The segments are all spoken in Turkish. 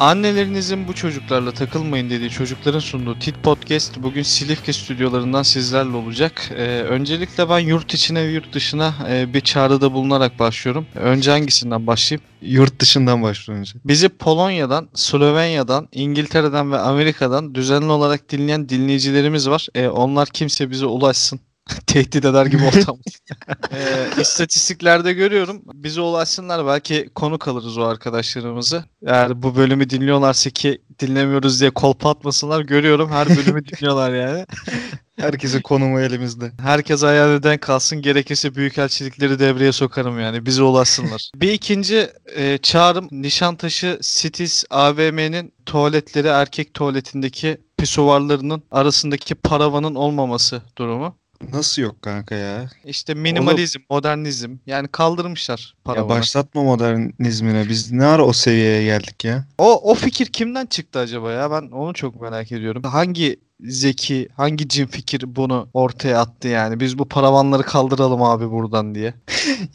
Annelerinizin bu çocuklarla takılmayın dediği çocukların sunduğu Tit Podcast bugün Silifke stüdyolarından sizlerle olacak. Ee, öncelikle ben yurt içine ve yurt dışına e, bir çağrıda bulunarak başlıyorum. Önce hangisinden başlayayım? Yurt dışından önce. Bizi Polonya'dan, Slovenya'dan, İngiltere'den ve Amerika'dan düzenli olarak dinleyen dinleyicilerimiz var. Ee, onlar kimse bize ulaşsın. Tehdit eder gibi ortam. ee, istatistiklerde görüyorum. Bize ulaşsınlar. Belki konuk alırız o arkadaşlarımızı. Eğer bu bölümü dinliyorlarsa ki dinlemiyoruz diye kolpa atmasınlar. Görüyorum her bölümü dinliyorlar yani. Herkesin konumu elimizde. Herkes ayağından kalsın. Gerekirse büyükelçilikleri devreye sokarım yani. Bize ulaşsınlar. bir ikinci e, çağrım Nişantaşı Cities AVM'nin tuvaletleri erkek tuvaletindeki pisuvarlarının arasındaki paravanın olmaması durumu. Nasıl yok kanka ya? İşte minimalizm, modernizm. Yani kaldırmışlar Ya paravanı. başlatma modernizmine. Biz ne ara o seviyeye geldik ya? O o fikir kimden çıktı acaba ya? Ben onu çok merak ediyorum. Hangi zeki, hangi cin fikir bunu ortaya attı yani? Biz bu paravanları kaldıralım abi buradan diye.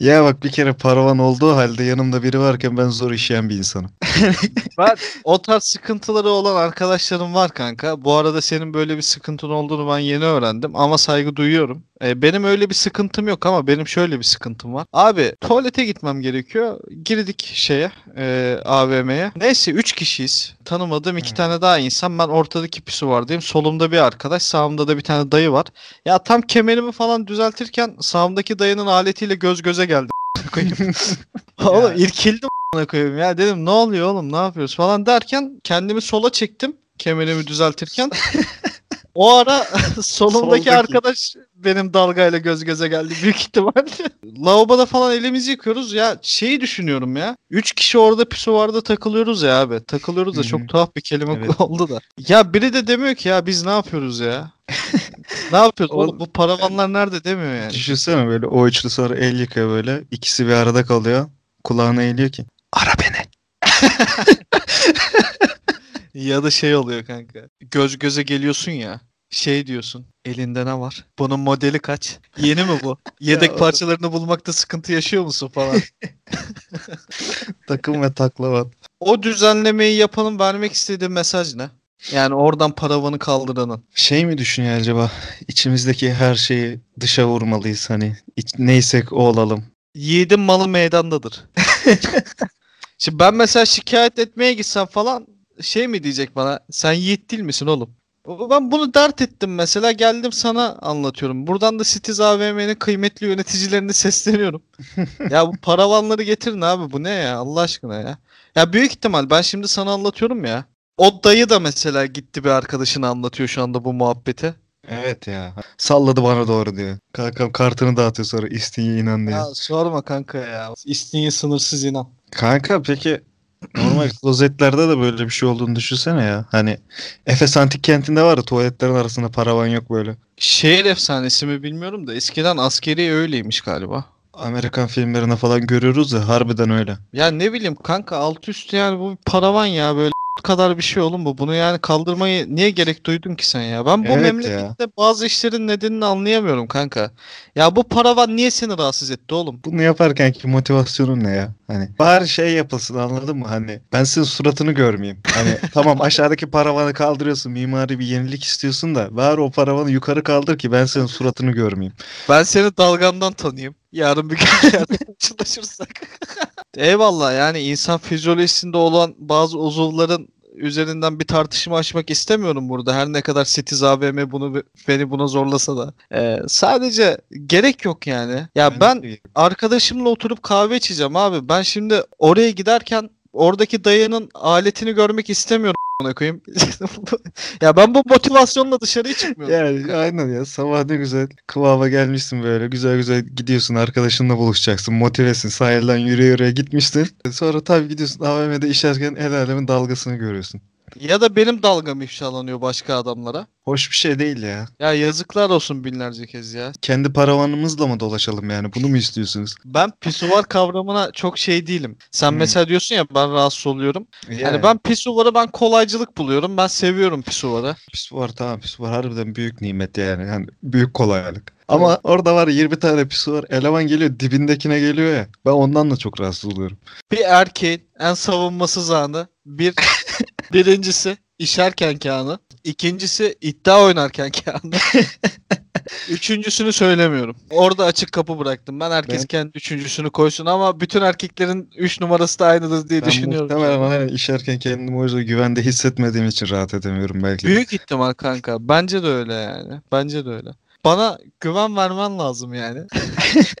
Ya bak bir kere paravan olduğu halde yanımda biri varken ben zor işleyen bir insanım. Ben o tarz sıkıntıları olan arkadaşlarım var kanka. Bu arada senin böyle bir sıkıntın olduğunu ben yeni öğrendim ama saygı duyuyorum. Ee, benim öyle bir sıkıntım yok ama benim şöyle bir sıkıntım var. Abi tuvalete gitmem gerekiyor. Girdik şeye e, AVM'ye. Neyse 3 kişiyiz. Tanımadığım iki tane daha insan. Ben ortadaki pisuvardayım. Solumda bir arkadaş. Sağımda da bir tane dayı var. Ya tam kemerimi falan düzeltirken sağımdaki dayının aletiyle göz göze geldim. koyayım. Oğlum irkildim koyayım ya dedim ne oluyor oğlum ne yapıyoruz falan derken kendimi sola çektim kemerimi düzeltirken. o ara solumdaki Soldaki. arkadaş benim dalgayla göz göze geldi büyük ihtimalle. Lavaboda falan elimizi yıkıyoruz ya şeyi düşünüyorum ya. Üç kişi orada pisuvarda takılıyoruz ya abi. Takılıyoruz da çok tuhaf bir kelime Evet. oldu da. Ya biri de demiyor ki ya biz ne yapıyoruz ya. ne yapıyoruz oğlum Oğlum- bu paravanlar nerede demiyor yani. Düşünsene böyle o üçlü sonra el yıkıyor böyle. İkisi bir arada kalıyor. Kulağına eğiliyor ki. Ara beni. Ya da şey oluyor kanka. Göz göze geliyorsun ya. Şey diyorsun. Elinde ne var? Bunun modeli kaç? Yeni mi bu? Yedek parçalarını bulmakta sıkıntı yaşıyor musun falan. Takım ve taklavat. o düzenlemeyi yapanın vermek istediği mesaj ne? Yani oradan paravanı kaldıranın. Şey mi düşünüyor acaba? İçimizdeki her şeyi dışa vurmalıyız hani. İç- neysek o olalım. Yiğidin malı meydandadır. Şimdi ben mesela şikayet etmeye gitsem falan şey mi diyecek bana? Sen yiğit değil misin oğlum? Ben bunu dert ettim mesela geldim sana anlatıyorum. Buradan da Citiz AVM'nin kıymetli yöneticilerine sesleniyorum. ya bu paravanları getirin abi bu ne ya Allah aşkına ya. Ya büyük ihtimal ben şimdi sana anlatıyorum ya. O dayı da mesela gitti bir arkadaşına anlatıyor şu anda bu muhabbeti. Evet ya. Salladı bana doğru diyor. Kankam kartını dağıtıyor sonra İstinye inan diye. Ya sorma kanka ya. İstinye sınırsız inan. Kanka peki normal klozetlerde de böyle bir şey olduğunu düşünsene ya. Hani Efes Antik Kenti'nde var ya tuvaletlerin arasında paravan yok böyle. Şehir efsanesi mi bilmiyorum da eskiden askeri öyleymiş galiba. Amerikan filmlerinde falan görüyoruz ya harbiden öyle. Ya ne bileyim kanka alt üst yani bu bir paravan ya böyle kadar bir şey oğlum bu. Bunu yani kaldırmayı niye gerek duydun ki sen ya? Ben bu Evet memlekette bazı işlerin nedenini anlayamıyorum kanka. Ya bu paravan niye seni rahatsız etti oğlum? Bunu yaparken ki motivasyonun ne ya? Hani bari şey yapılsın anladın mı? Hani ben senin suratını görmeyeyim. Hani tamam aşağıdaki paravanı kaldırıyorsun mimari bir yenilik istiyorsun da bari o paravanı yukarı kaldır ki ben senin suratını görmeyeyim. Ben seni dalgandan tanıyayım. Yarın bir gün yerde karşılaşırsak. Eyvallah yani insan fizyolojisinde olan bazı uzuvların üzerinden bir tartışma açmak istemiyorum burada. Her ne kadar Setiz AVM bunu beni buna zorlasa da. Ee, sadece gerek yok yani. Ya ben de- arkadaşımla oturup kahve içeceğim abi. Ben şimdi oraya giderken oradaki dayının aletini görmek istemiyorum a**ına koyayım. ya ben bu motivasyonla dışarıya çıkmıyorum. Yani aynen ya sabah ne güzel kıvama gelmişsin böyle güzel güzel gidiyorsun arkadaşınla buluşacaksın motivesin sahilden yürüye yürüye gitmişsin. Sonra tabii gidiyorsun AVM'de işerken el alemin dalgasını görüyorsun. Ya da benim dalgam ifşalanıyor başka adamlara. Hoş bir şey değil ya. Ya yazıklar olsun binlerce kez ya. Kendi paravanımızla mı dolaşalım yani bunu mu istiyorsunuz? Ben pisuvar kavramına çok şey değilim. Sen Hmm. mesela diyorsun ya ben rahatsız oluyorum. Yani, Yani ben pisuvarı ben kolaycılık buluyorum. Ben seviyorum pisuvarı. pisuvar tamam pisuvar harbiden büyük nimet yani. yani büyük kolaylık. Ama orada var 20 tane pisuvar eleman geliyor dibindekine geliyor ya. Ben ondan da çok rahatsız oluyorum. Bir erkeğin en savunmasız anı bir Birincisi işerkenki anı. İkincisi iddia oynarkenki anı. Üçüncüsünü söylemiyorum. Orada açık kapı bıraktım. Ben herkes Ben- kendi üçüncüsünü koysun ama bütün erkeklerin üç numarası da aynıdır diye Ben düşünüyorum. muhtemelen hani işerken kendimi o yüzden güvende hissetmediğim için rahat edemiyorum belki. de. Büyük ihtimal kanka. Bence de öyle yani. Bence de öyle. Bana güven vermen lazım yani.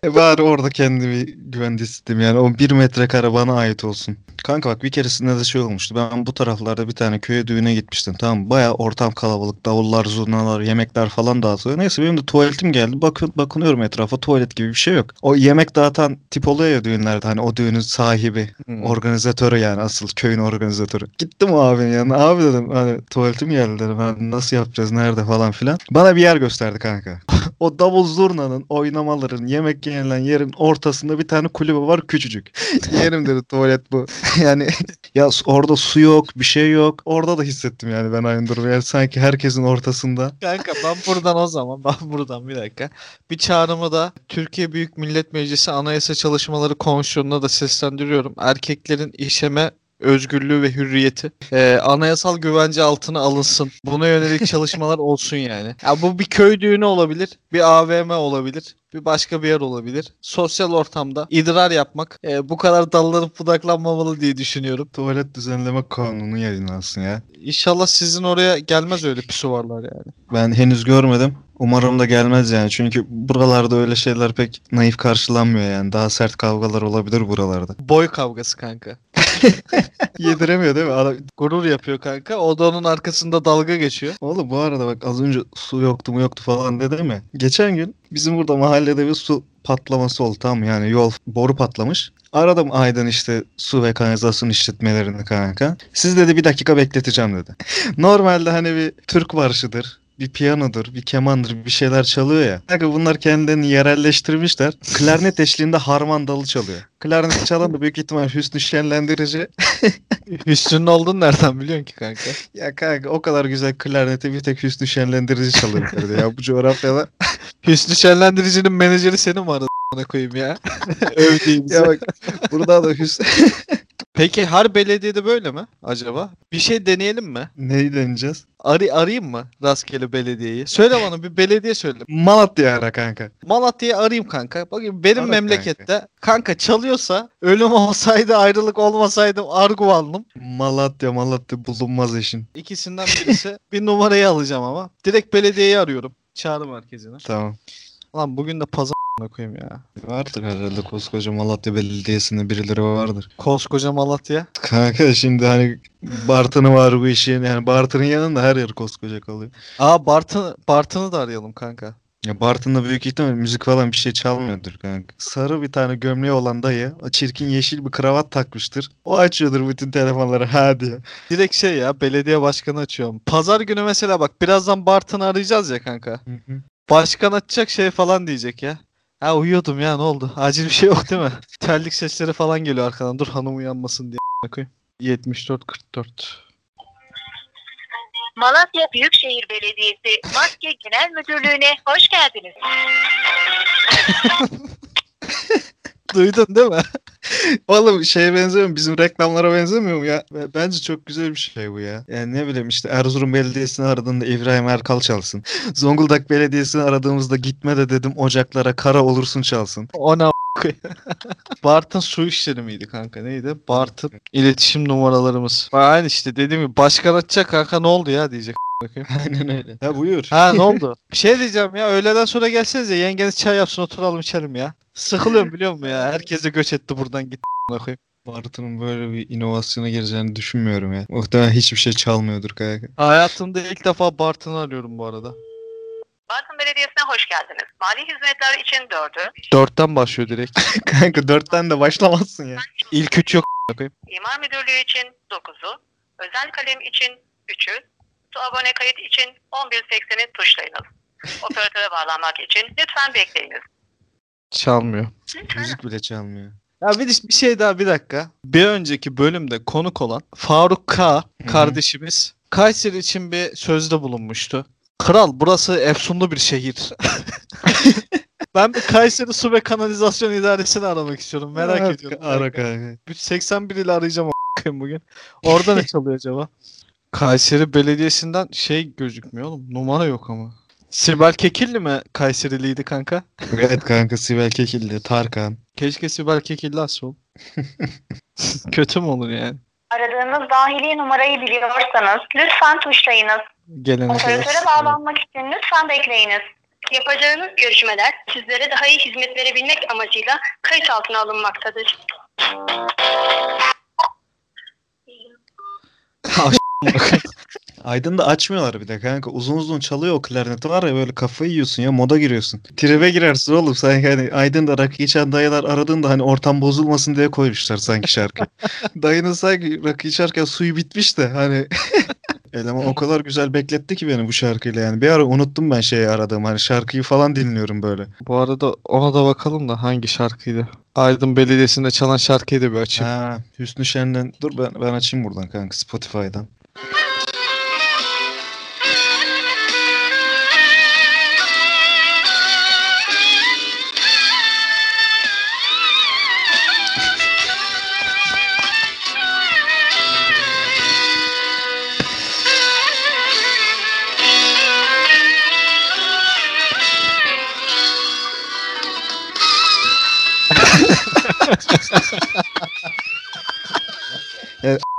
E bari orada kendimi güvende hissettim yani o bir metrekare bana ait olsun. Kanka bak bir keresinde de şey olmuştu. Ben bu taraflarda bir tane köye düğüne gitmiştim. Tamam mı? Bayağı ortam kalabalık. Davullar, zurnalar, yemekler falan dağıtılıyor. Neyse benim de tuvaletim geldi. Bakın bakınıyorum etrafa tuvalet gibi bir şey yok. O yemek dağıtan tip oluyor ya düğünlerde. Hani o düğünün sahibi. Hmm. Organizatörü yani asıl köyün organizatörü. Gittim o abinin yanına. Abi dedim hani tuvaletim geldi dedim. Hani nasıl yapacağız nerede falan filan. Bana bir yer gösterdi kanka. o davul zurnanın oynamaların yemek yenilen yerin ortasında bir tane kulübe var küçücük. Yerim dedi tuvalet bu. yani ya orada su yok bir şey yok. Orada da hissettim yani ben aynı durumu. Yani sanki herkesin ortasında. Kanka ben buradan o zaman ben buradan bir dakika. Bir çağrımı da Türkiye Büyük Millet Meclisi Anayasa Çalışmaları Komisyonu'na da seslendiriyorum. Erkeklerin işeme özgürlüğü ve hürriyeti e, anayasal güvence altına alınsın. Buna yönelik çalışmalar olsun yani. Ya bu bir köy düğünü olabilir, bir AVM olabilir, bir başka bir yer olabilir. Sosyal ortamda idrar yapmak e, bu kadar dallanıp budaklanmamalı diye düşünüyorum. Tuvalet düzenleme kanunu yayınlansın ya. İnşallah sizin oraya gelmez öyle pisuvarlar yani. Ben henüz görmedim. Umarım da gelmez yani. Çünkü buralarda öyle şeyler pek naif karşılanmıyor yani. Daha sert kavgalar olabilir buralarda. Boy kavgası kanka. Yediremiyor değil mi? Adam... Gurur yapıyor kanka. O da onun arkasında dalga geçiyor. Oğlum bu arada bak az önce su yoktu mu yoktu falan dedi mi? Geçen gün bizim burada mahallede bir su patlaması oldu mı? Yani yol boru patlamış. Aradım Aydın işte su ve kanalizasyon işletmelerini kanka. Siz dedi bir dakika bekleteceğim dedi. Normalde hani bir Türk marşıdır. Bir piyanodur, bir kemandır, bir şeyler çalıyor ya. Kanka bunlar kendilerini yerelleştirmişler. Klarnet eşliğinde harman dalı çalıyor. Klarnet çalan da büyük ihtimal Hüsnü Şenlendirici. Hüsnü'nün olduğunu nereden biliyorsun ki kanka? Ya kanka o kadar güzel klarneti bir tek Hüsnü Şenlendirici çalıyor ya bu coğrafyada. Hüsnü Şenlendirici'nin menajeri seni mi aradı a**ına koyayım ya? Övdüğümüzü. Ya bak burada da Hüsnü... Peki her belediyede böyle mi acaba? Bir şey deneyelim mi? Neyi deneyeceğiz? Arı arayayım mı rastgele belediyeyi? Söyle bana bir belediye söyle. Malatya ara kanka. Malatya'yı arayayım kanka. Bakayım benim Ara memlekette kanka. çalıyorsa ölüm olsaydı ayrılık olmasaydı arguvanlım. Malatya Malatya bulunmaz işin. İkisinden birisi. bir numarayı alacağım ama. Direkt belediyeyi arıyorum. Çağrı merkezine. Tamam. Lan bugün de pazar a**ına koyayım ya. Vardır herhalde koskoca Malatya Belediyesi'nde birileri vardır. Koskoca Malatya. Kanka şimdi hani Bartın'ı var bu işin yani Bartın'ın yanında her yer koskoca kalıyor. Aa Bartın, Bartın'ı da arayalım kanka. Ya Bartın'da büyük ihtimal müzik falan bir şey çalmıyordur kanka. Sarı bir tane gömleği olan dayı o çirkin yeşil bir kravat takmıştır. O açıyordur bütün telefonları ha diye. Direkt şey ya belediye başkanı açıyorum. Pazar günü mesela bak birazdan Bartın'ı arayacağız ya kanka. Başkan açacak şey falan diyecek ya. Ha uyuyordum ya ne oldu? Acil bir şey yok değil mi? Terlik sesleri falan geliyor arkadan. Dur hanım uyanmasın diye a**ına koyayım. 74 44. Malatya Büyükşehir Belediyesi Maske Genel Müdürlüğü'ne hoş geldiniz. Duydun değil mi? Oğlum şeye benzemiyor mu? Bizim reklamlara benzemiyor mu ya? Bence çok güzel bir şey bu ya. Yani ne bileyim işte Erzurum Belediyesi'ni aradığında İbrahim Erkal çalsın. Zonguldak Belediyesi'ni aradığımızda gitme de dedim ocaklara kara olursun çalsın. O ne a**ına koyayım? Bartın su işleri miydi kanka neydi? Bartın iletişim numaralarımız. Aynı işte dediğim gibi başkan açacak kanka ne oldu ya diyecek. a**ına koyayım. Aynen öyle. Ya buyur. Ha ne oldu? Bir şey diyeceğim ya öğleden sonra gelseniz ya yengeniz çay yapsın oturalım içelim ya. Sıkılıyorum biliyor musun ya? Herkese göç etti buradan git koyayım. Bartın'ın böyle bir inovasyona gireceğini düşünmüyorum ya. Muhtemelen hiçbir şey çalmıyordur kanka. Hayatımda ilk defa Bartın'ı arıyorum bu arada. Bartın Belediyesi'ne hoş geldiniz. Mali hizmetler için 4'ü, Dörtten başlıyor direkt. kanka dörtten de başlamazsın ya. İlk üç yok koyayım. imar müdürlüğü için 9'u, özel kalem için 3'ü, su abone kayıt için 1180'i tuşlayınız. Operatöre bağlanmak için lütfen bekleyiniz. Çalmıyor. Müzik bile çalmıyor. Ya bir, bir şey daha bir dakika. Bir önceki bölümde konuk olan Faruk K kardeşimiz Kayseri için bir sözde bulunmuştu. Kral burası efsunlu bir şehir. Ben bir Kayseri Su ve Kanalizasyon İdaresi'ni aramak istiyorum. Merak Evet, ediyorum. Ara kanka. Bir 81 ile arayacağım a**ayım bugün. Orada ne çalıyor acaba? Kayseri Belediyesi'nden şey gözükmüyor oğlum. Numara yok ama. Sibel Kekilli mi Kayseriliydi kanka? Evet kanka Sibel Kekilli, Tarkan. Keşke Sibel Kekilli oğlum. Kötü mü olur yani? Aradığınız dahili numarayı biliyorsanız lütfen tuşlayınız. Gelene kadar. Operatöre bağlanmak için lütfen bekleyiniz. Yapacağınız görüşmeler sizlere daha iyi hizmet verebilmek amacıyla kayıt altına alınmaktadır. Aydın da açmıyorlar bir de kanka. Uzun uzun çalıyor o klarneti var ya böyle kafayı yiyorsun ya moda giriyorsun. Tribe girersin oğlum sen yani Aydın da rakı içen dayılar aradığında hani ortam bozulmasın diye koymuşlar sanki şarkı. Dayının sanki rakı içerken suyu bitmiş de hani Eleman o kadar güzel bekletti ki beni bu şarkıyla yani. Bir ara unuttum ben şeyi aradığım hani şarkıyı falan dinliyorum böyle. Bu arada ona da bakalım da hangi şarkıydı? Aydın Belediyesi'nde çalan şarkıyı da bir açayım. Ha, Hüsnü Şen'den dur ben, ben açayım buradan kanka Spotify'dan.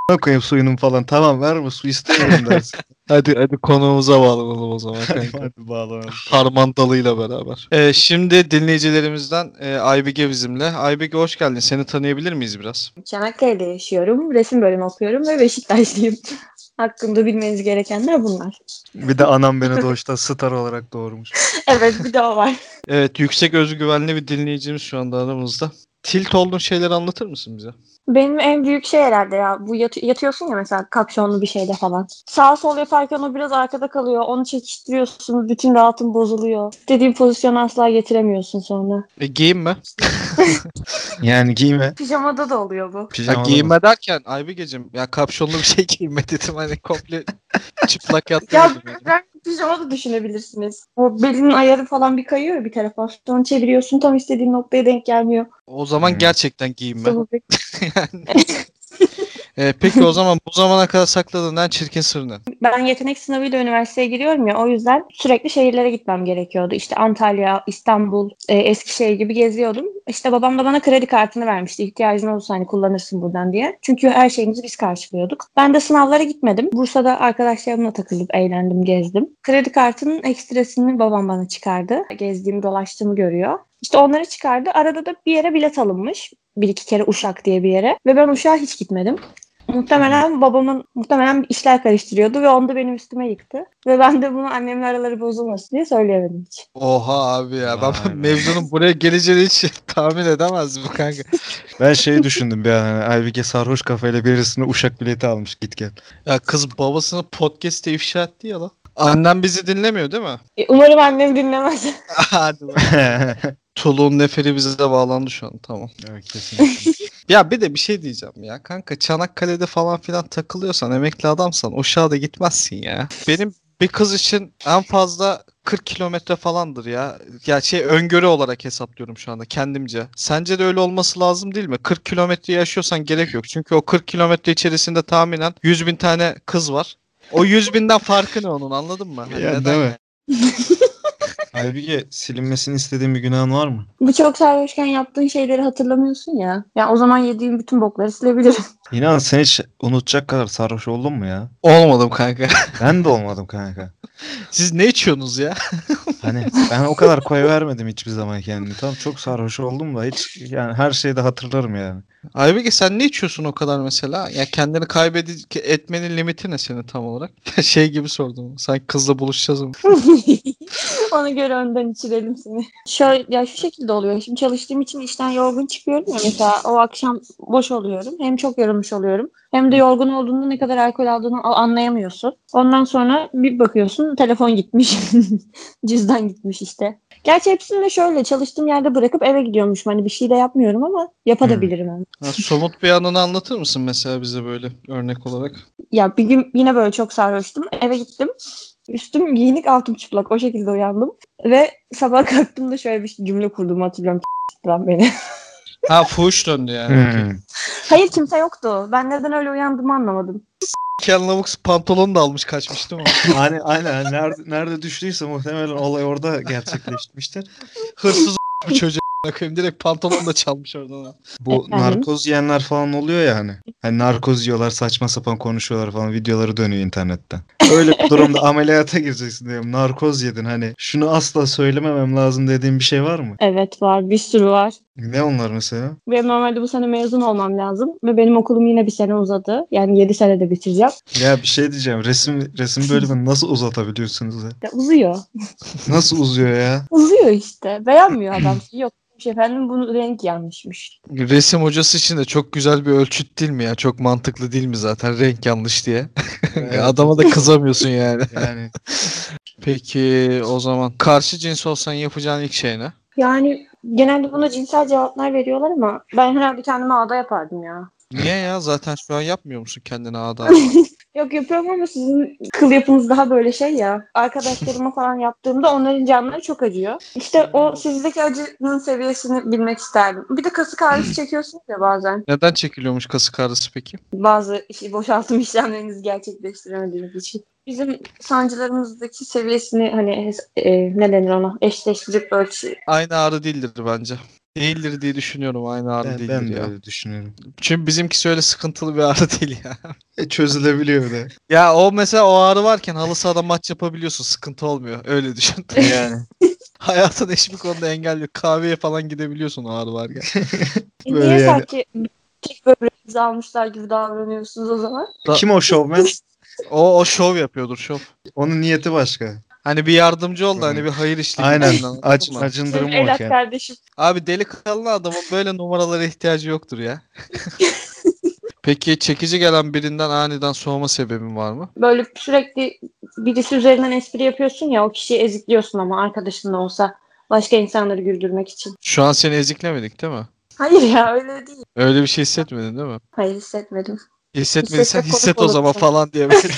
Ne koyayım suyunun falan tamam verme su istemiyorum dersin. Hadi hadi konuğumuza bağlanalım o zaman Hadi, hadi bağlanalım. Harman dalıyla beraber. Ee, şimdi dinleyicilerimizden e, Aybige bizimle. Aybige hoş geldin. Seni tanıyabilir miyiz biraz? Çanakkale'de yaşıyorum. Resim bölümü okuyorum ve Beşiktaşlıyım. Hakkında bilmeniz gerekenler bunlar. Bir de anam beni doğuştan star olarak doğurmuş. Evet bir de o var. Evet yüksek özgüvenli bir dinleyicimiz şu anda aramızda. Tilt olduğun şeyleri anlatır mısın bize? Benim en büyük şey herhalde ya. Bu yat- yatıyorsun ya mesela kapşonlu bir şeyde falan. Sağ sol yaparken o biraz arkada kalıyor. Onu çekiştiriyorsun. Bütün rahatın bozuluyor. Dediğim pozisyonu asla getiremiyorsun sonra. E, giyinme. Yani giyme. Pijamada da oluyor bu. Ya, Pijamalı mı? giyinme derken Aybigeciğim ya kapşonlu bir şey giyinme dedim hani komple çıplak Ya yattım. yani. ben pijama da düşünebilirsiniz. O belinin ayarı falan bir kayıyor ya bir tarafa. Sonra çeviriyorsun tam istediğin noktaya denk gelmiyor. O zaman Hmm. gerçekten giyinme. Yani. E, peki o zaman bu zamana kadar sakladığın en çirkin sır ne? Ben yetenek sınavıyla üniversiteye giriyorum ya o yüzden sürekli şehirlere gitmem gerekiyordu. İşte Antalya, İstanbul, e, Eskişehir gibi geziyordum. İşte babam da bana kredi kartını vermişti. İhtiyacın olursa hani kullanırsın buradan diye. Çünkü her şeyimizi biz karşılıyorduk. Ben de sınavlara gitmedim. Bursa'da arkadaşlarımla takılıp eğlendim, gezdim. Kredi kartının ekstresini babam bana çıkardı. Gezdiğimi, dolaştığımı görüyor. İşte onları çıkardı. Arada da bir yere bilet alınmış. Bir iki kere Uşak diye bir yere. Ve ben Uşak'a hiç gitmedim. Muhtemelen babamın muhtemelen işler karıştırıyordu ve onu da benim üstüme yıktı. Ve ben de bunu annemle araları bozulmasın diye söyleyemedim hiç. Oha abi ya ben be. mevzunun buraya geleceğini hiç tahmin edemezdim kanka. Ben şey düşündüm bir an hani Aybike sarhoş kafayla birisine uşak bileti almış git gel. Ya kız babasını podcast'te ifşa etti ya lan. Annem bizi dinlemiyor değil mi? E, Umarım annem dinlemez. Hadi bak. Tulu'nun neferi bize de bağlandı şu an tamam. evet, kesinlikle. Ya bir de bir şey diyeceğim ya kanka Çanakkale'de falan filan takılıyorsan emekli adamsan Uşak'a da gitmezsin ya. Benim bir kız için en fazla 40 kilometre falandır ya. Ya şey öngörü olarak hesaplıyorum şu anda kendimce. Sence de öyle olması lazım değil mi? 40 kilometre yaşıyorsan gerek yok. Çünkü o 40 kilometre içerisinde tahminen 100 bin tane kız var. O 100 binden farkı ne onun anladın mı? Hani Ya, neden değil mi? yani? Aybike silinmesini istediğin bir günahın var mı? Bu çok sarhoşken yaptığın şeyleri hatırlamıyorsun ya. Ya o zaman yediğim bütün bokları silebilirim. İnan sen hiç unutacak kadar sarhoş oldun mu ya? Olmadım kanka. Ben de olmadım kanka. Siz ne içiyorsunuz ya? Hani ben o kadar koy vermedim hiçbir zaman kendimi. Tamam çok sarhoş oldum da hiç yani her şeyi de hatırlarım yani. Aybeke sen ne içiyorsun o kadar mesela? Ya kendini kaybedip etmenin limiti ne senin tam olarak? şey gibi sordum. Sanki kızla buluşacağız mı? Ona göre önden içirelim seni. Şöyle, ya şu şekilde oluyor. Şimdi çalıştığım için işten yorgun çıkıyorum ya mesela o akşam boş oluyorum. Hem çok yorulmuş oluyorum. Hem de yorgun olduğunda ne kadar alkol aldığını anlayamıyorsun. Ondan sonra bir bakıyorsun telefon gitmiş. Cüzdan gitmiş işte. Gerçi hepsini de şöyle çalıştığım yerde bırakıp eve gidiyormuşum. Hani bir şey de yapmıyorum ama yapabilirim onu. Ha, somut bir anını anlatır mısın mesela bize böyle örnek olarak? Ya bir gün yine böyle çok sarhoştum. Eve gittim. Üstüm giyinik altım çıplak. O şekilde uyandım. Ve sabah kalktığımda şöyle bir cümle kurduğumu hatırlıyorum. lan beni. Ha fuhuş döndü yani. Hmm. Hayır kimse yoktu. Ben neden öyle uyandığımı anlamadım. Ken Lavux pantolonu da almış kaçmış değil mi? Aynen aynen. Nerede, nerede düştüyse muhtemelen olay orada gerçekleşmiştir. Hırsız bu çocuğu koyayım. Direkt pantolonu da çalmış oradan. ha. Bu Efendim? narkoz yiyenler falan oluyor ya hani. Hani narkoz yiyorlar saçma sapan konuşuyorlar falan videoları dönüyor internetten. Öyle bir durumda ameliyata gireceksin diyorum. Narkoz yedin hani şunu asla söylememem lazım dediğin bir şey var mı? Evet var. Bir sürü var. Ne onlar mesela? Benim normalde bu sene mezun olmam lazım. Ve benim okulum yine bir sene uzadı. Yani 7 senede bitireceğim. Ya bir şey diyeceğim. Resim resim bölümünü nasıl uzatabiliyorsunuz ya? Ya uzuyor. Nasıl uzuyor ya? Uzuyor işte. Beğenmiyor adam. Yok efendim bunun renk yanlışmış. Resim hocası için de çok güzel bir ölçüt değil mi ya? Çok mantıklı değil mi zaten renk yanlış diye? Evet. Adama da kızamıyorsun yani. Yani Peki o zaman karşı cins olsan yapacağın ilk şey ne? Yani genelde buna cinsel cevaplar veriyorlar ama ben herhalde kendime ağda yapardım ya. Niye ya? Zaten şu an yapmıyor musun kendine ada? Yok yapıyorum ama sizin kıl yapınız daha böyle şey ya. Arkadaşlarıma falan yaptığımda onların canları çok acıyor. İşte o sizdeki acının seviyesini bilmek isterdim. Bir de kasık ağrısı çekiyorsunuz ya bazen. Neden çekiliyormuş kasık ağrısı peki? Bazı işi boşaltım işlemlerinizi gerçekleştiremediğiniz için. Bizim sancılarımızdaki seviyesini hani e, ne denir ona eşleştirip ölçü. Aynı ağrı değildir bence. Değildir diye düşünüyorum aynı ağrı ben, değildir ben de ya. öyle düşünüyorum. Çünkü bizimkisi öyle sıkıntılı bir ağrı değil ya. E, çözülebiliyor da. Ya o mesela o ağrı varken halı sahada maç yapabiliyorsun. Sıkıntı olmuyor. Öyle düşün. Yani. Hayatın hiçbir konuda engel yok. Kahveye falan gidebiliyorsun o ağrı varken. E, Böyle Niye yani. sanki tek böbreğinizi almışlar gibi davranıyorsunuz o zaman? Kim o şovmen? O, o şov yapıyordur şov. Onun niyeti başka. Hani bir yardımcı oldu hani bir hayır işi. gibi Aynen. anladın Ac mı? acındırım o evlat yani. kardeşim. Abi delikanlı adamın böyle numaralara ihtiyacı yoktur ya. Peki çekici gelen birinden aniden soğuma sebebin var mı? Böyle sürekli birisi üzerinden espri yapıyorsun ya o kişiyi ezikliyorsun ama arkadaşın da olsa başka insanları güldürmek için. Şu an seni eziklemedik değil mi? Hayır ya öyle değil. Öyle bir şey hissetmedin değil mi? Hayır hissetmedim. Hissetmediysen Hissetmek hisset o zaman falan diye böyle.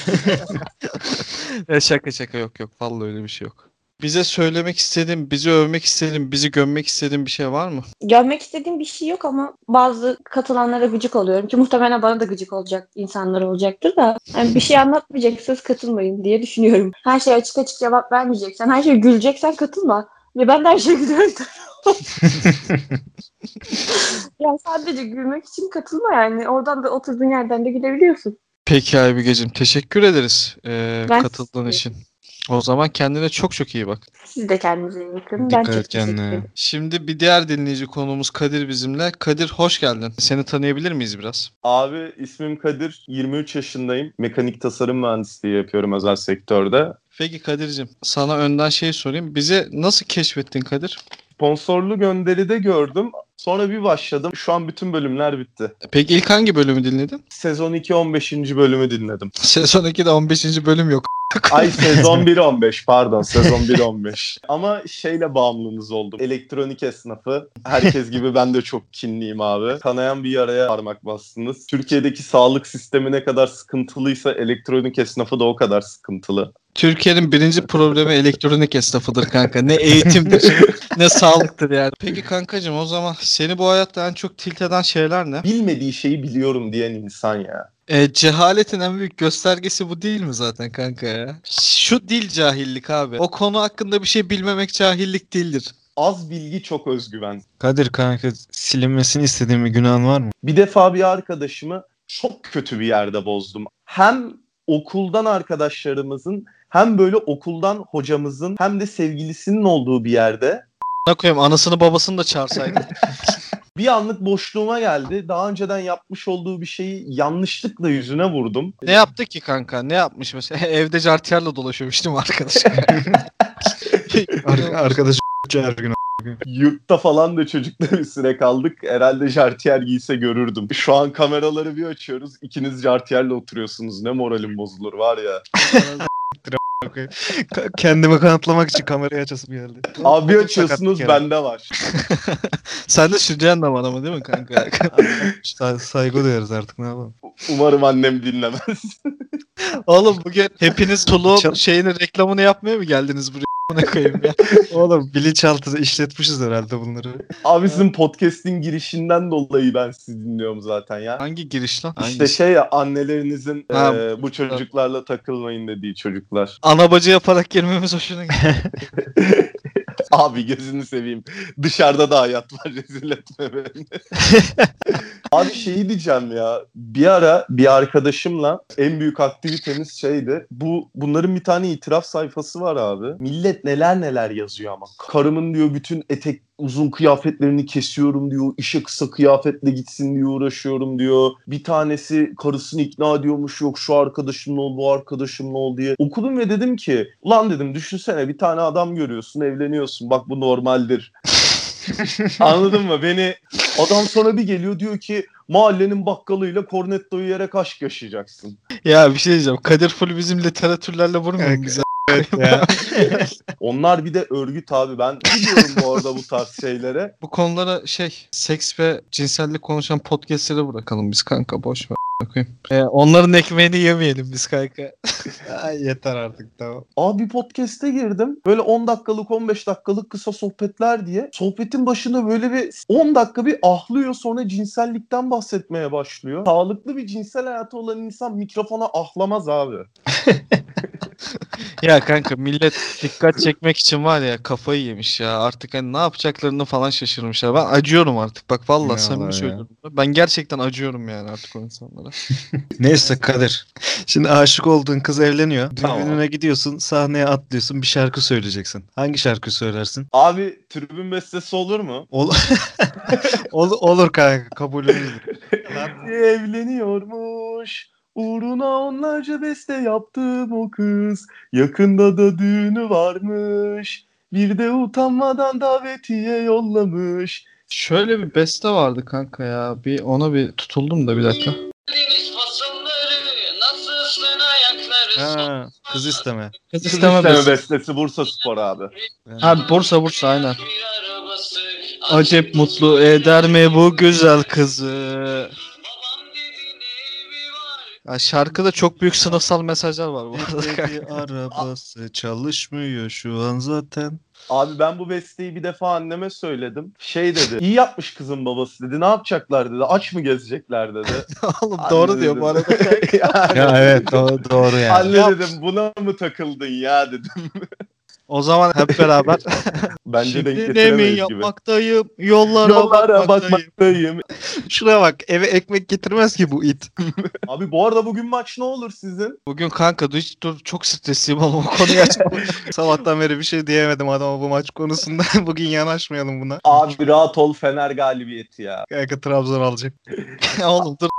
ya şaka şaka yok yok. Vallahi öyle bir şey yok. Bize söylemek istediğin, bizi övmek istediğin, bizi gömmek istediğin bir şey var mı? Görmek istediğim bir şey yok ama bazı katılanlara gıcık oluyorum ki muhtemelen bana da gıcık olacak insanlar olacaktır da. Yani bir şey anlatmayacaksanız katılmayın diye düşünüyorum. Her şeye açık açık cevap vermeyeceksen, her şeye güleceksen katılma. Ve ben de her şeye gülüyorum. yani sadece gülmek için katılma yani. Oradan da oturduğun yerden de gülebiliyorsun. Peki Aybigeciğim teşekkür ederiz eee, Ben katıldığın için. O zaman kendine çok çok iyi bak. Siz de kendinize iyi bakın. ben Dikkat çok et teşekkür kendine. ederim. Şimdi bir diğer dinleyici konuğumuz Kadir bizimle. Kadir hoş geldin. Seni tanıyabilir miyiz biraz? Abi ismim Kadir, 23 yaşındayım. Mekanik tasarım mühendisliği yapıyorum özel sektörde. Peki Kadir'cim sana önden şey sorayım. Bizi nasıl keşfettin Kadir? Sponsorlu gönderide gördüm. Sonra bir başladım. Şu an bütün bölümler bitti. Peki ilk hangi bölümü dinledin? Sezon 2 15. bölümü dinledim. Sezon 2'de 15. bölüm yok. Ay sezon 1 15 pardon sezon 1 15. Ama şeyle bağımlınız oldum. Elektronik esnafı. Herkes gibi ben de çok kinliyim abi. Kanayan bir yaraya parmak bastınız. Türkiye'deki sağlık sistemi ne kadar sıkıntılıysa elektronik esnafı da o kadar sıkıntılı. Türkiye'nin birinci problemi elektronik esnafıdır kanka. Ne eğitimdir ne sağlıktır yani. Peki kankacığım o zaman seni bu hayatta en çok tilt eden şeyler ne? Bilmediği şeyi biliyorum diyen insan ya. E, cehaletin en büyük göstergesi bu değil mi zaten kanka ya? Şu dil cahillik abi. O konu hakkında bir şey bilmemek cahillik değildir. Az bilgi çok özgüven. Kadir kanka silinmesini istediğin bir günahın var mı? Bir defa bir arkadaşımı çok kötü bir yerde bozdum. Hem okuldan arkadaşlarımızın hem böyle okuldan hocamızın hem de sevgilisinin olduğu bir yerde Ne koyayım anasını babasını da çağırsaydın. bir anlık boşluğuma geldi. Daha önceden yapmış olduğu bir şeyi yanlışlıkla yüzüne vurdum. ne yaptı ki kanka? Ne yapmış mesela? Evde jartiyerle dolaşıyormuş değil mi arkadaş? Ar- arkadaş her gün. Yurtta falan da çocuklar üstüne kaldık. Herhalde jartiyer giyse görürdüm. Şu an kameraları bir açıyoruz. İkiniz jartiyerle oturuyorsunuz. Ne moralim bozulur var ya. Kendimi kanıtlamak için kamerayı açasım geldi. Abi açıyorsunuz bende var. Sen de süreceksin de bana mı değil mi kanka? Sa- saygı duyarız artık ne yapalım. Umarım annem dinlemez. Oğlum bugün hepiniz Tulu şeyini reklamını yapmaya mı geldiniz buraya? Ne koyayım ya? Oğlum bilinçaltı işletmişiz herhalde bunları. Abi sizin podcast'in girişinden dolayı ben sizi dinliyorum zaten ya. Hangi giriş lan? İşte Hangisi? şey ya annelerinizin Ha. e, bu çocuklarla takılmayın dediği çocuklar. Ana bacı yaparak girmemiz hoşuna gitti. Abi gözünü seveyim. Dışarıda da hayat var rezil etme beni. Abi şeyi diyeceğim ya. Bir ara bir arkadaşımla en büyük aktivitemiz şeydi. Bu bunların bir tane itiraf sayfası var abi. Millet neler neler yazıyor ama. Karımın diyor bütün etek uzun kıyafetlerini kesiyorum diyor. İşe kısa kıyafetle gitsin diye uğraşıyorum diyor. Bir tanesi karısını ikna ediyormuş yok şu arkadaşımla ol bu arkadaşımla ol diye. Okudum ve dedim ki ulan dedim düşünsene bir tane adam görüyorsun evleniyorsun bak bu normaldir. Anladın mı? Beni adam sonra bir geliyor diyor ki mahallenin bakkalıyla kornetto yiyerek aşk yaşayacaksın. ya bir şey diyeceğim. Kadir full bizim literatürlerle vurmuyor mu Kanka. Bize? Evet ya. Onlar bir de örgüt abi. Ben biliyorum bu arada bu tarz şeylere. Bu konulara şey seks ve cinsellik konuşan podcastleri bırakalım biz kanka boş ver. Bakayım. Ee, onların ekmeğini yemeyelim biz kanka. Ay, yeter artık tamam. Abi bir podcast'e girdim. Böyle 10 dakikalık 15 dakikalık kısa sohbetler diye. Sohbetin başında böyle bir 10 dakika bir ahlıyor sonra cinsellikten bahsetmeye başlıyor. Sağlıklı bir cinsel hayatı olan insan mikrofona ahlamaz abi. ya kanka millet dikkat çekmek için var ya kafayı yemiş ya. Artık hani ne yapacaklarını falan şaşırmışlar. Ben acıyorum artık. Bak vallahi Ya samimi ya. söylüyorum. Ben gerçekten acıyorum yani artık o insanlara. Neyse Kadir. Şimdi aşık olduğun kız evleniyor. Tamam. Düğününe gidiyorsun, sahneye atlıyorsun, bir şarkı söyleyeceksin. Hangi şarkı söylersin? Abi tribün bestesi olur mu? Ol Ol- olur kanka, kabulümüzdür. Evleniyormuş. Uğruna onlarca beste yaptım o kız. Yakında da düğünü varmış. Bir de utanmadan davetiye yollamış. Şöyle bir beste vardı kanka ya. Bir ona bir tutuldum da bir dakika. Ha, kız isteme. Kız isteme isteme beste. bestesi Bursa Spor abi. Ha Bursa Bursa aynen. Acep mutlu eder mi bu güzel kızı? Ya şarkıda çok büyük sınıfsal mesajlar var bu arada. arabası çalışmıyor şu an zaten. Abi ben bu besteyi bir defa anneme söyledim. Şey dedi. İyi yapmış kızın babası dedi. Ne yapacaklar dedi. Aç mı gezecekler dedi. Oğlum Anne doğru diyor dedim. bu arada. yani, Ya evet doğru, doğru yani. Anne dedim buna mı takıldın ya dedim. O zaman hep beraber. Bence Şimdi ne mi yapmaktayım, yollara, Yollara bakmaktayım. bakmaktayım. Şuraya bak eve ekmek getirmez ki bu it. Abi bu arada bugün maç ne olur sizin? Bugün kanka dur, dur çok stresliyim ama o konuyu açalım. Sabahtan beri bir şey diyemedim adama bu maç konusunda. Bugün yanaşmayalım buna. Abi rahat ol Fener galibiyeti ya. Kanka Trabzon alacak. Oğlum dur.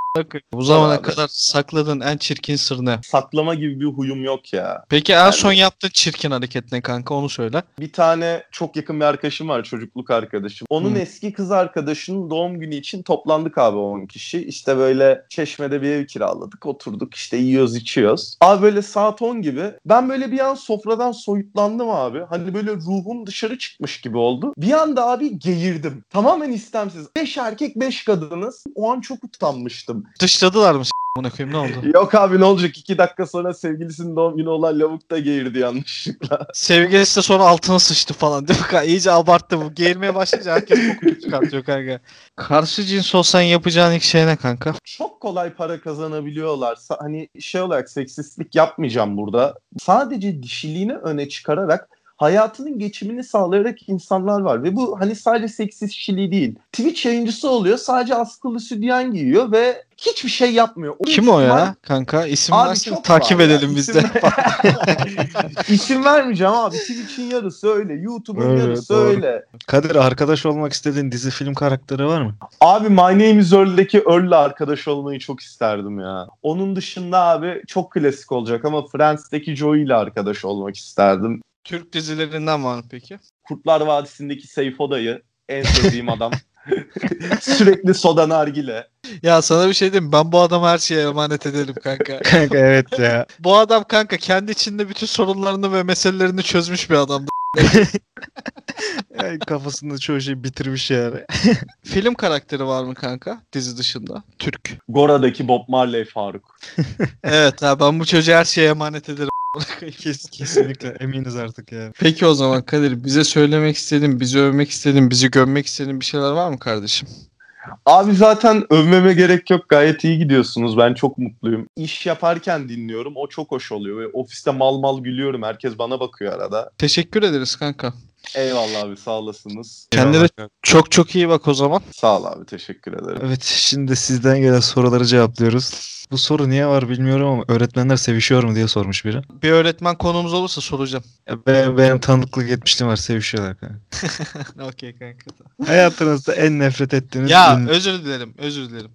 Bu zamana Abi. kadar sakladığın en çirkin sır ne? Saklama gibi bir huyum yok ya. Peki en Yani- son yaptığın çirkin hareket ne kanka onu söyle. Bir tane çok yakın bir arkadaşım var çocukluk arkadaşım. Onun Hı. eski kız arkadaşının doğum günü için toplandık abi 10 kişi. İşte böyle çeşmede bir ev kiraladık oturduk işte yiyoruz içiyoruz. Abi böyle saat 10 gibi ben böyle bir an sofradan soyutlandım abi. Hani böyle ruhum dışarı çıkmış gibi oldu. Bir anda abi geğirdim. Tamamen istemsiz. 5 erkek 5 kadınız. O an çok utanmıştım. Dışladılar mı Buna koyayım ne oldu? Yok abi ne olacak 2 dakika sonra sevgilisinin doğum günü olan lavuk da geğirdi yanlışlıkla. Sevgilisi de sonra altına sıçtı falan değil mi? kanka? İyice abarttı bu. Geğirmeye başlayınca herkes kokunu çıkartıyor kanka. Karşı cins olsan yapacağın ilk şey ne kanka? çok kolay para kazanabiliyorlar. Hani şey olarak seksistlik yapmayacağım burada. Sadece dişiliğini öne çıkararak hayatının geçimini sağlayarak insanlar var. Ve bu hani sadece seksist kişiliği değil. Twitch yayıncısı oluyor. Sadece askılı sütyen giyiyor ve hiçbir şey yapmıyor. O Kim o ya kanka? İsim Abi versin takip edelim biz İsim- de. İsim vermeyeceğim abi. Twitch'in yarısı öyle. YouTube'un Evet, yarısı doğru. öyle. Kadir arkadaş olmak istediğin dizi film karakteri var mı? Abi My Name is Earl'deki Earl'le arkadaş olmayı çok isterdim ya. Onun dışında abi çok klasik olacak ama Friends'teki Joey ile arkadaş olmak isterdim. Türk dizilerinden var mı peki? Kurtlar Vadisi'ndeki Seyfo dayı en sevdiğim adam. Sürekli soda nargile. Ya sana bir şey diyeyim? Ben bu adama her şeye emanet edelim kanka. Kanka evet ya. bu adam kanka kendi içinde bütün sorunlarını ve meselelerini çözmüş bir adam. Yani kafasında çoğu şey bitirmiş yani. Film karakteri var mı kanka dizi dışında? Türk. Gora'daki Bob Marley Faruk. Evet ha ben bu çocuğa her şeye emanet ederim. Kes, kesinlikle eminiz artık yani. Peki o zaman Kadir bize söylemek istediğin, bizi övmek istediğin, bizi gömmek istediğin bir şeyler var mı kardeşim? Abi zaten övmeme gerek yok. Gayet iyi gidiyorsunuz. Ben çok mutluyum. İş yaparken dinliyorum. O çok hoş oluyor. Ve ofiste mal mal gülüyorum. Herkes bana bakıyor arada. Teşekkür ederiz kanka. Eyvallah abi sağ olasınız. Kendine çok çok iyi bak o zaman. Sağ ol abi teşekkür ederim. Evet şimdi sizden gelen soruları cevaplıyoruz. Bu soru niye var bilmiyorum ama öğretmenler sevişiyor mu diye sormuş biri. Bir öğretmen konumuz olursa soracağım. Ya Ben, benim tanıklık etmiştim var sevişiyorlar kanka. Okey kanka. Hayatınızda en nefret ettiğiniz Ya ünlü- özür dilerim, özür dilerim.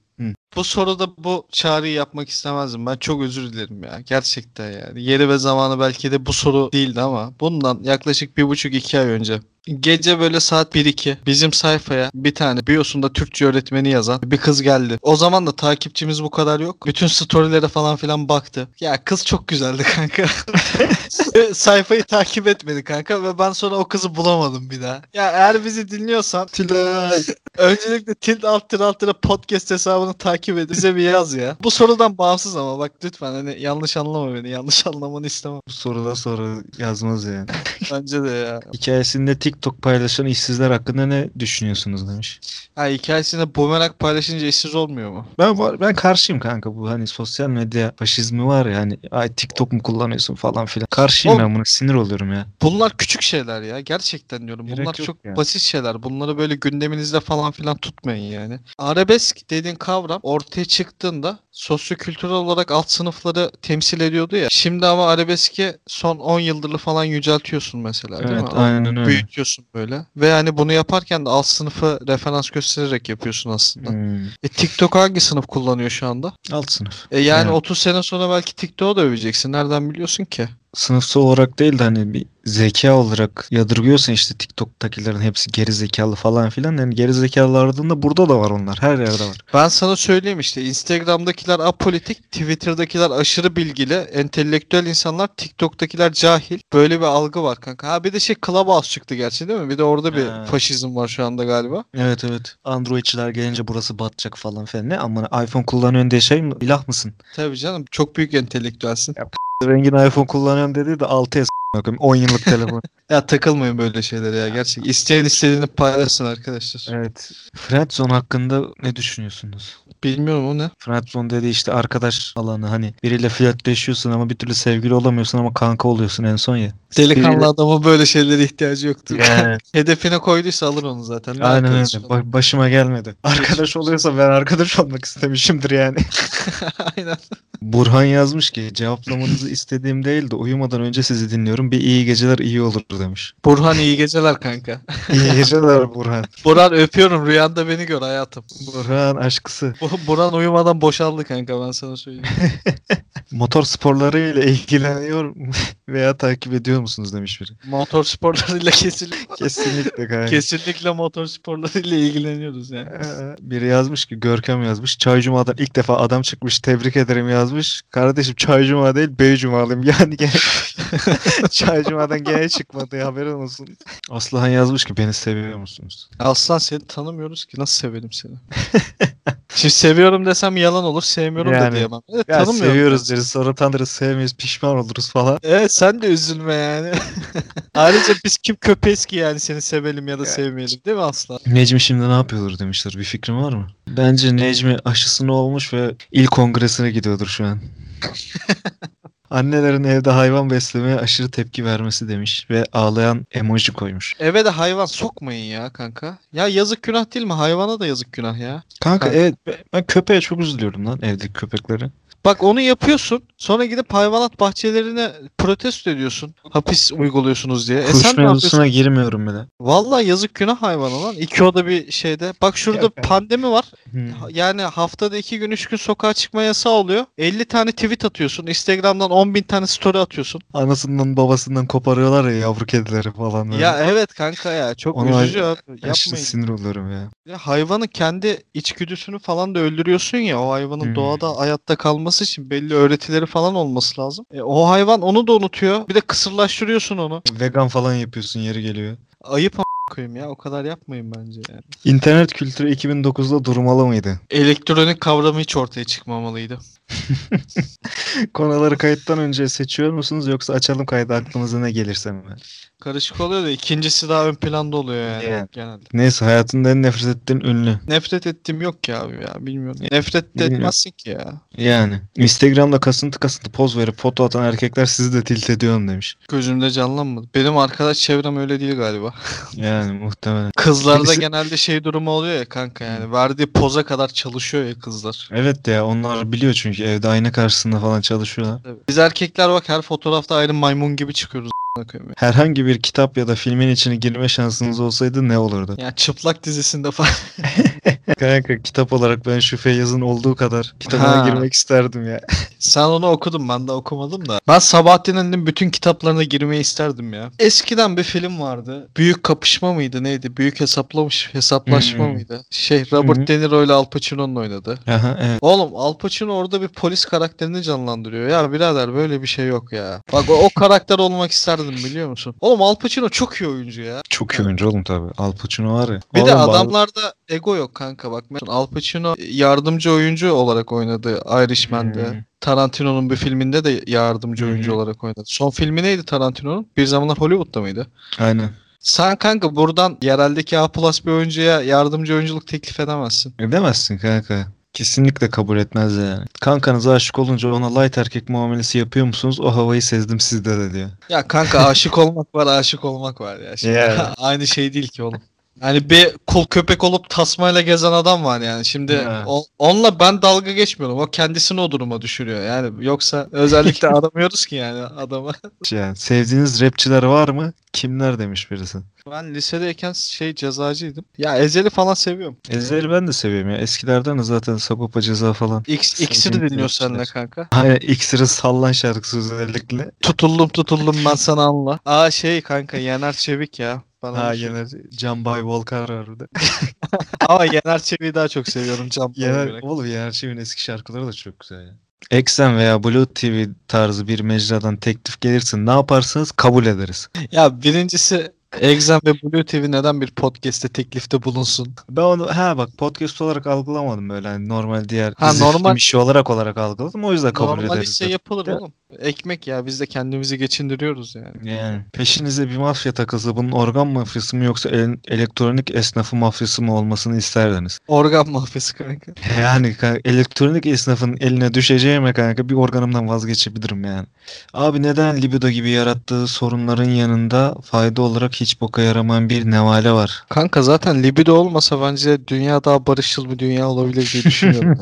Bu soruda bu çağrıyı yapmak istemezdim. Ben çok özür dilerim ya. Gerçekten yani. Yeri ve zamanı belki de bu soru değildi ama bundan yaklaşık bir buçuk iki ay önce. Gece böyle saat 1-2 bizim sayfaya bir tane biyosunda Türkçe öğretmeni yazan bir kız geldi. O zaman da takipçimiz bu kadar yok. Bütün storylere falan filan baktı. Ya kız çok güzeldi kanka. Sayfayı takip etmedi kanka ve ben sonra o kızı bulamadım bir daha. Ya eğer bizi dinliyorsan Tülay. Öncelikle tilt alt tir alt podcast hesabını takip edip bize bir yaz ya. Bu sorudan bağımsız ama bak lütfen hani yanlış anlama beni. Yanlış anlamanı istemem. Bu soruda soru yazmaz yani. Bence de ya. Hikayesinde TikTok paylaşan işsizler hakkında ne düşünüyorsunuz demiş. Ha hikayesinde bumerang paylaşınca işsiz olmuyor mu? Ben ben karşıyım kanka bu hani sosyal medya faşizmi var ya hani ay TikTok mu kullanıyorsun falan filan. Karşıyım Oğlum- ben buna sinir oluyorum ya. Bunlar küçük şeyler ya. Gerçekten diyorum. Gerek Bunlar çok ya. basit şeyler. Bunları böyle gündeminizde falan filan tutmayın yani. Arabesk dediğin kavram ortaya çıktığında sosyokültürel olarak alt sınıfları temsil ediyordu ya. Şimdi ama arabeski son 10 yıldır falan yüceltiyorsun mesela değil Evet mi? aynen öyle. büyütüyorsun böyle. Ve hani bunu yaparken de alt sınıfı referans göstererek yapıyorsun aslında. Hmm. E TikTok hangi sınıf kullanıyor şu anda? Alt sınıf. E yani Evet. 30 sene sonra belki TikTok'u da öveceksin. Nereden biliyorsun ki? Sınıfsal olarak değil de hani bir zeka olarak yadırgıyorsan işte TikTok'takilerin hepsi geri zekalı falan filan. Yani geri zekalı aradığında burada da var onlar. Her yerde var. Ben sana söyleyeyim işte Instagram'dakiler apolitik, Twitter'dakiler aşırı bilgili, entelektüel insanlar, TikTok'takiler cahil. Böyle bir algı var kanka. Ha bir de şey Clubhouse çıktı gerçi değil mi? Bir de orada bir Ha. faşizm var şu anda galiba. Evet evet. Androidçiler gelince burası batacak falan filan. Ne amına iPhone kullanıyorsun diye şey mi? İlah mısın? Tabii canım çok büyük entelektüelsin. Rengin iPhone kullanıyorsun dedi de 6S bakayım 10 yıllık telefon. Ya takılmayın böyle şeylere ya gerçek. İsteyen istediğini paylaşsın arkadaşlar. evet. Friendzone hakkında ne düşünüyorsunuz? Bilmiyorum o ne? Friendzone dedi işte arkadaş alanı hani biriyle flörtleşiyorsun ama bir türlü sevgili olamıyorsun ama kanka oluyorsun en son ya. Delikanlı adama böyle şeylere ihtiyacı yoktur. Yani. Hedefine koyduysa alır onu zaten. Ne Aynen öyle. arkadaşı olur? Ba- başıma gelmedi. Arkadaş oluyorsa ben arkadaş olmak istemişimdir yani. Aynen. Burhan yazmış ki cevaplamanızı istediğim değil de uyumadan önce sizi dinliyorum. Bir iyi geceler iyi olur demiş. Burhan iyi geceler kanka. İyi geceler Burhan. Burhan öpüyorum rüyanda beni gör hayatım. Burhan aşkısı. Bu Burhan uyumadan boşaldı kanka ben sana söyleyeyim. Motor sporlarıyla ilgileniyor veya takip ediyor musunuz demiş biri. motor sporlarıyla kesinlikle, Kesinlikle kanka. kesinlikle motor sporlarıyla ilgileniyoruz yani. Ee, Biri yazmış ki Görkem yazmış. Çay Cuma'dan ilk defa adam çıkmış tebrik ederim yazmış. Kardeşim Çay Cuma değil Bey Cuma'lıyım. Yani gene Çay Cuma'dan gene çıkmadı haberin olsun. Aslıhan yazmış ki beni seviyor musunuz? Aslan seni tanımıyoruz ki nasıl sevelim seni? Şimdi seviyorum desem yalan olur, sevmiyorum da Yani. diyemem. Evet, Ya tanımıyorum. seviyoruz deriz sonra tanırız sevmeyiz pişman oluruz falan. Evet sen de üzülme yani. Ayrıca biz kim köpeğiz ki yani seni sevelim ya da Ya. sevmeyelim değil mi Aslan? Necmi şimdi ne yapıyordur demişler. Bir fikrin var mı? Bence Necmi aşısını olmuş ve il kongresine gidiyordur şu an. Annelerin evde hayvan beslemeye aşırı tepki vermesi demiş ve ağlayan emoji koymuş. Eve de hayvan sokmayın ya kanka. Ya yazık günah değil mi? Hayvana da yazık günah ya. Kanka Kanka. evet ben- köpeğe çok üzülüyorum lan evdeki köpekleri. Bak onu yapıyorsun. Sonra gidip hayvanat bahçelerine protesto ediyorsun. Hapis uyguluyorsunuz diye. E Kuş sen ne yapıyorsun? mevzusuna girmiyorum bile. Vallahi yazık günah hayvana lan. İki oda bir şeyde. Bak şurada pandemi var. Hmm. Yani haftada iki gün üç gün sokağa çıkma yasağı oluyor. 50 tane tweet atıyorsun. Instagram'dan 10 bin tane story atıyorsun. Anasından babasından koparıyorlar ya yavru kedileri falan. böyle. Ya evet kanka ya çok Ona üzücü. Aşırı Yapmayın. sinir oluyorum ya. Ya hayvanın kendi içgüdüsünü falan da öldürüyorsun ya. O hayvanın Hmm. doğada hayatta kalması için belli öğretileri falan olması lazım. E, o hayvan onu da unutuyor. Bir de kısırlaştırıyorsun onu. Vegan falan yapıyorsun yeri geliyor. Ayıp koyayım ya. O kadar yapmayın bence yani. İnternet kültürü 2009'da durmalı mıydı? Elektronik kavramı hiç ortaya çıkmamalıydı. Konuları kayıttan önce seçiyor musunuz yoksa açalım kaydı aklınıza ne gelirse mi? Karışık oluyor da ikincisi daha ön planda oluyor yani Yani. genelde. Neyse hayatında en nefret ettiğin ünlü. Nefret ettiğim yok ki abi ya bilmiyorum. Nefret de Bilmiyorum. etmezsin ki ya. Yani. Instagram'da kasıntı kasıntı poz verip foto atan erkekler sizi de tilt ediyorum demiş. Gözümde canlanmadı. Benim arkadaş çevrem öyle değil galiba. Yani muhtemelen. Kızlarda Birisi- genelde şey durumu oluyor ya kanka yani. Verdiği poza kadar çalışıyor ya kızlar. Evet ya onlar biliyor çünkü evde ayna karşısında falan çalışıyorlar. Biz erkekler bak her fotoğrafta ayrı maymun gibi çıkıyoruz. Ya. Herhangi bir kitap ya da filmin içine girme şansınız olsaydı ne olurdu? Yani çıplak dizisinde falan. Kanka kitap olarak ben şu Feyyaz'ın olduğu kadar kitabına Ha. girmek isterdim ya. Sen onu okudun ben de okumadım da. Ben Sabahattin Ali'nin bütün kitaplarına girmeyi isterdim ya. Eskiden bir film vardı. Büyük kapışma mıydı neydi? Büyük hesaplamış hesaplaşma Hmm. mıydı? Şey Robert hı. De Niro ile Al Pacino'nun oynadı. Aha evet. Oğlum Al Pacino orada bir polis karakterini canlandırıyor. Ya birader böyle bir şey yok ya. Bak o, o karakter olmak isterdim biliyor musun? Oğlum Al Pacino çok iyi oyuncu ya. Çok iyi oyuncu oğlum tabi. Al Pacino var ya. Bir de Oğlum bazı- adamlarda ego yok kanka bak. Al Pacino yardımcı oyuncu olarak oynadı Irishman'de. Hmm. Tarantino'nun bir filminde de yardımcı oyuncu olarak oynadı. Son filmi neydi Tarantino'nun? Bir zamanlar Hollywood'da mıydı? Aynen. Sen kanka buradan yereldeki A plus bir oyuncuya yardımcı oyunculuk teklif edemezsin. Edemezsin kanka. Kesinlikle kabul etmez yani. Kankanız aşık olunca ona light erkek muamelesi yapıyor musunuz? O havayı sezdim sizde de diyor. Ya kanka aşık olmak var aşık olmak var ya. Şimdi Yani. Aynı şey değil ki oğlum. Yani bir kul köpek olup tasmayla gezen adam var yani. Şimdi o- onunla ben dalga geçmiyorum. O kendisini o duruma düşürüyor. Yani yoksa özellikle aramıyoruz ki yani adamı. Yani sevdiğiniz rapçiler var mı? Kimler demiş birisi. Ben lisedeyken şey cezacıydım. Ya Ezel'i falan seviyorum. Ezeli ben de seviyorum ya. Eskilerden de zaten Sagopa Ceza falan. X, Sevdiğim İksir'i dinliyor rapçiler. seninle kanka. Aynen İksir'in sallan şarkısı özellikle. Tutuldum tutuldum ben sana anla. Aa şey kanka Yener Çevik ya. Bana Ha bir şey- Can Bay Volkar var burada. Ama Yener Çevik'i daha çok seviyorum Can Yener, Yener... oğlum Yener Çevik'in eski şarkıları da çok güzel ya. Exxen veya Blue TV tarzı bir mecradan teklif gelirse ne yaparsınız? Kabul ederiz. Ya birincisi Exam ve Blue TV neden bir podcast'te teklifte bulunsun? Ben onu ha bak podcast olarak algılamadım böyle hani normal diğer Ha, normal- işi olarak olarak algıladım. O yüzden kabul Normal ederiz. ise dedim. yapılır Ya. oğlum. Ekmek ya biz de kendimizi geçindiriyoruz yani. Yani peşinize bir mafya takılsa bunun organ mafyası mı yoksa el- elektronik esnafı mafyası mı olmasını isterdiniz? Organ mafyası kanka. Yani ka- elektronik esnafın eline düşeceğime kanka bir organımdan vazgeçebilirim yani. Abi neden libido gibi yarattığı sorunların yanında fayda olarak hiç boka yaramayan bir nevale var? Kanka zaten libido olmasa bence dünya daha barışçıl bir dünya olabilir diye düşünüyorum.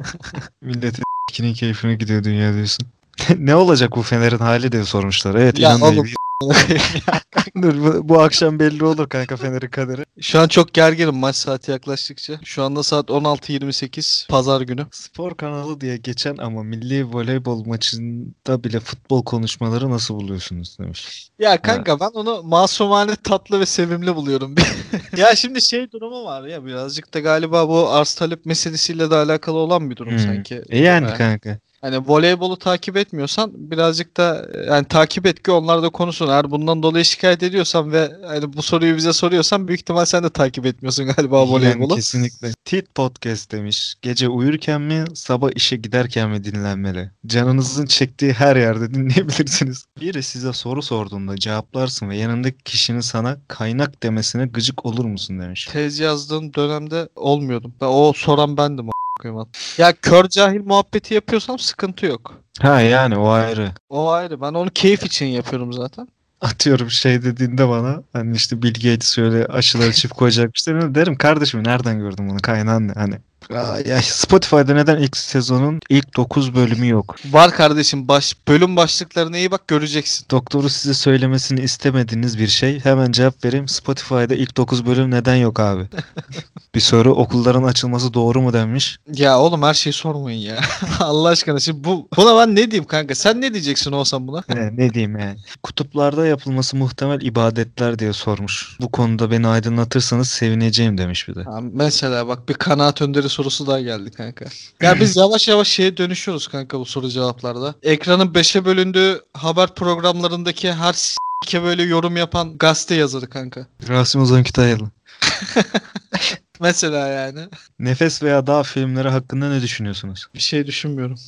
Milletin s**kinin keyfine gidiyor dünya diyorsun. ne olacak bu Fener'in hali diye sormuşlar. Evet Ya inanmayın. oğlum, Dur, bu, bu akşam belli olur kanka Fener'in kaderi. Şu an çok gerginim maç saati yaklaştıkça. Şu anda saat 16.28 pazar günü. Spor kanalı diye geçen ama milli voleybol maçında bile futbol konuşmaları nasıl buluyorsunuz demiş. Ya kanka ben onu masumane tatlı ve sevimli buluyorum. ya şimdi şey durumu var ya birazcık da galiba bu arz talep meselesiyle de alakalı olan bir durum Hmm. sanki. E yani Evet. kanka. Hani voleybolu takip etmiyorsan birazcık da yani takip et ki onlar da konuşsun. Eğer bundan dolayı şikayet ediyorsan ve hani bu soruyu bize soruyorsan büyük ihtimal sen de takip etmiyorsun galiba Yani voleybolu. kesinlikle. Tit Podcast demiş. Gece uyurken mi, sabah işe giderken mi dinlenmeli? Canınızın çektiği her yerde dinleyebilirsiniz. Biri size soru sorduğunda cevaplarsın ve yanındaki kişinin sana kaynak demesine gıcık olur musun demiş. Tez yazdığım dönemde olmuyordum. Ben, o soran bendim. Koyayım. Ya kör cahil muhabbeti yapıyorsam sıkıntı yok. Ha yani o ayrı. O ayrı. Ben onu keyif için yapıyorum zaten. Atıyorum şey dediğinde bana hani işte Bill Gates öyle aşıları çift koyacakmış derim, derim kardeşim nereden gördün bunu kaynağın ne? Hani Aa, ya Spotify'da neden ilk sezonun ilk 9 bölümü yok? Var kardeşim baş bölüm başlıklarına iyi bak göreceksin. Doktoru size söylemesini istemediğiniz bir şey. Hemen cevap vereyim. Spotify'da ilk 9 bölüm neden yok abi? bir soru okulların açılması doğru mu denmiş. Ya oğlum her şeyi sormayın ya. Allah aşkına şimdi bu buna ben ne diyeyim kanka? Sen ne diyeceksin olsan buna? Ne, ne diyeyim yani. Kutuplarda yapılması muhtemel ibadetler diye sormuş. Bu konuda beni aydınlatırsanız sevineceğim demiş bir de. Ha, mesela bak bir kanaat önderi sorusu daha geldi kanka. Ya biz yavaş yavaş şeye dönüşüyoruz kanka bu soru cevaplarda. Ekranın 5'e bölündüğü haber programlarındaki her s**ke böyle yorum yapan gazete yazarı kanka. Rasim Ozan Kütahyalı. Mesela yani. Nefes veya Dağ filmleri hakkında ne düşünüyorsunuz? Bir şey düşünmüyorum.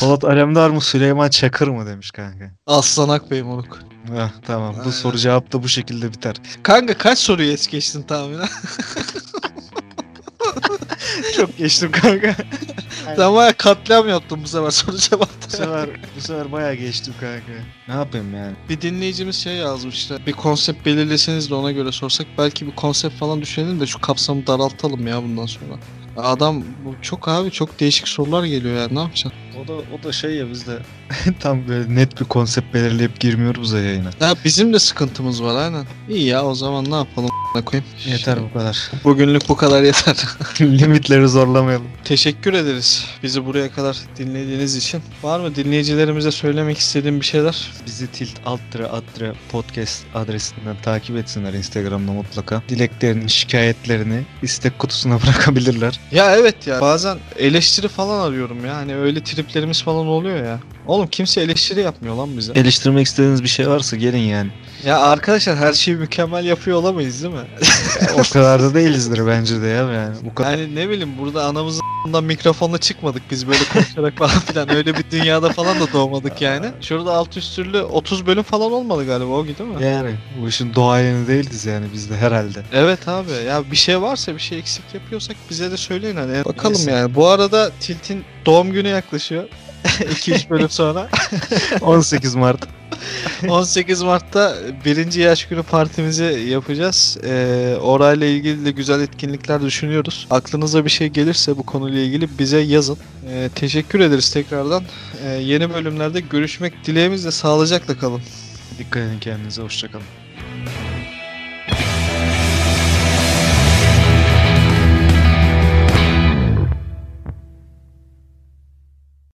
Polat Alemdar mı Süleyman Çakır mı demiş kanka. Aslan Akbey moruk. Heh, tamam bu Aynen. soru cevap da bu şekilde biter. Kanka kaç soruyu es geçtin tahminen? Çok geçtim kanka. Sen baya katliam yaptın bu sefer soru bu cevapta. sefer bu sefer bayağı geçtim kanka. Ne yapayım yani? Bir dinleyicimiz şey yazmış işte. Bir konsept belirleseniz de ona göre sorsak belki bir konsept falan düşünelim de şu kapsamı daraltalım ya bundan sonra. Adam bu çok abi çok değişik sorular geliyor ya ne yapacaksın? O da o da şey ya bizde tam böyle net bir konsept belirleyip girmiyoruz ya yayına. Ya bizim de sıkıntımız var aynen. İyi ya o zaman ne yapalım koyayım. Yeter bu kadar. Bugünlük bu kadar yeter. Limitleri zorlamayalım. Teşekkür ederiz bizi buraya kadar dinlediğiniz için. Var mı dinleyicilerimize söylemek istediğim bir şeyler? Bizi tilt alt tire alt tire podcast adresinden takip etsinler Instagram'da mutlaka. Dileklerini, şikayetlerini istek kutusuna bırakabilirler. Ya evet ya bazen eleştiri falan arıyorum ya. Hani öyle triplerimiz falan oluyor ya. Oğlum kimse eleştiri yapmıyor lan bize. Eleştirmek istediğiniz bir şey varsa gelin yani. Ya arkadaşlar her şeyi mükemmel yapıyor olamayız değil mi? o kadar da değilizdir bence de ya yani. Bu kadar. Yani ne bileyim burada anamızın mikrofonla çıkmadık biz böyle konuşarak falan filan. Öyle bir dünyada falan da doğmadık yani. Şurada alt üstürlü 30 bölüm falan olmadı galiba o değil mi? Yani bu işin doğayeni değiliz yani biz de herhalde. Evet abi ya bir şey varsa bir şey eksik yapıyorsak bize de söyleyin hani. Bakalım Neyse. yani. Bu arada Tilt'in doğum günü yaklaşıyor. 2-3 bölüm sonra. 18 Mart. 18 Mart'ta birinci yaş günü partimizi yapacağız. Ee, orayla ilgili de güzel etkinlikler düşünüyoruz. Aklınıza bir şey gelirse bu konuyla ilgili bize yazın. Ee, teşekkür ederiz tekrardan. Ee, yeni bölümlerde görüşmek dileğimizle sağlıcakla kalın. Dikkat edin kendinize hoşçakalın.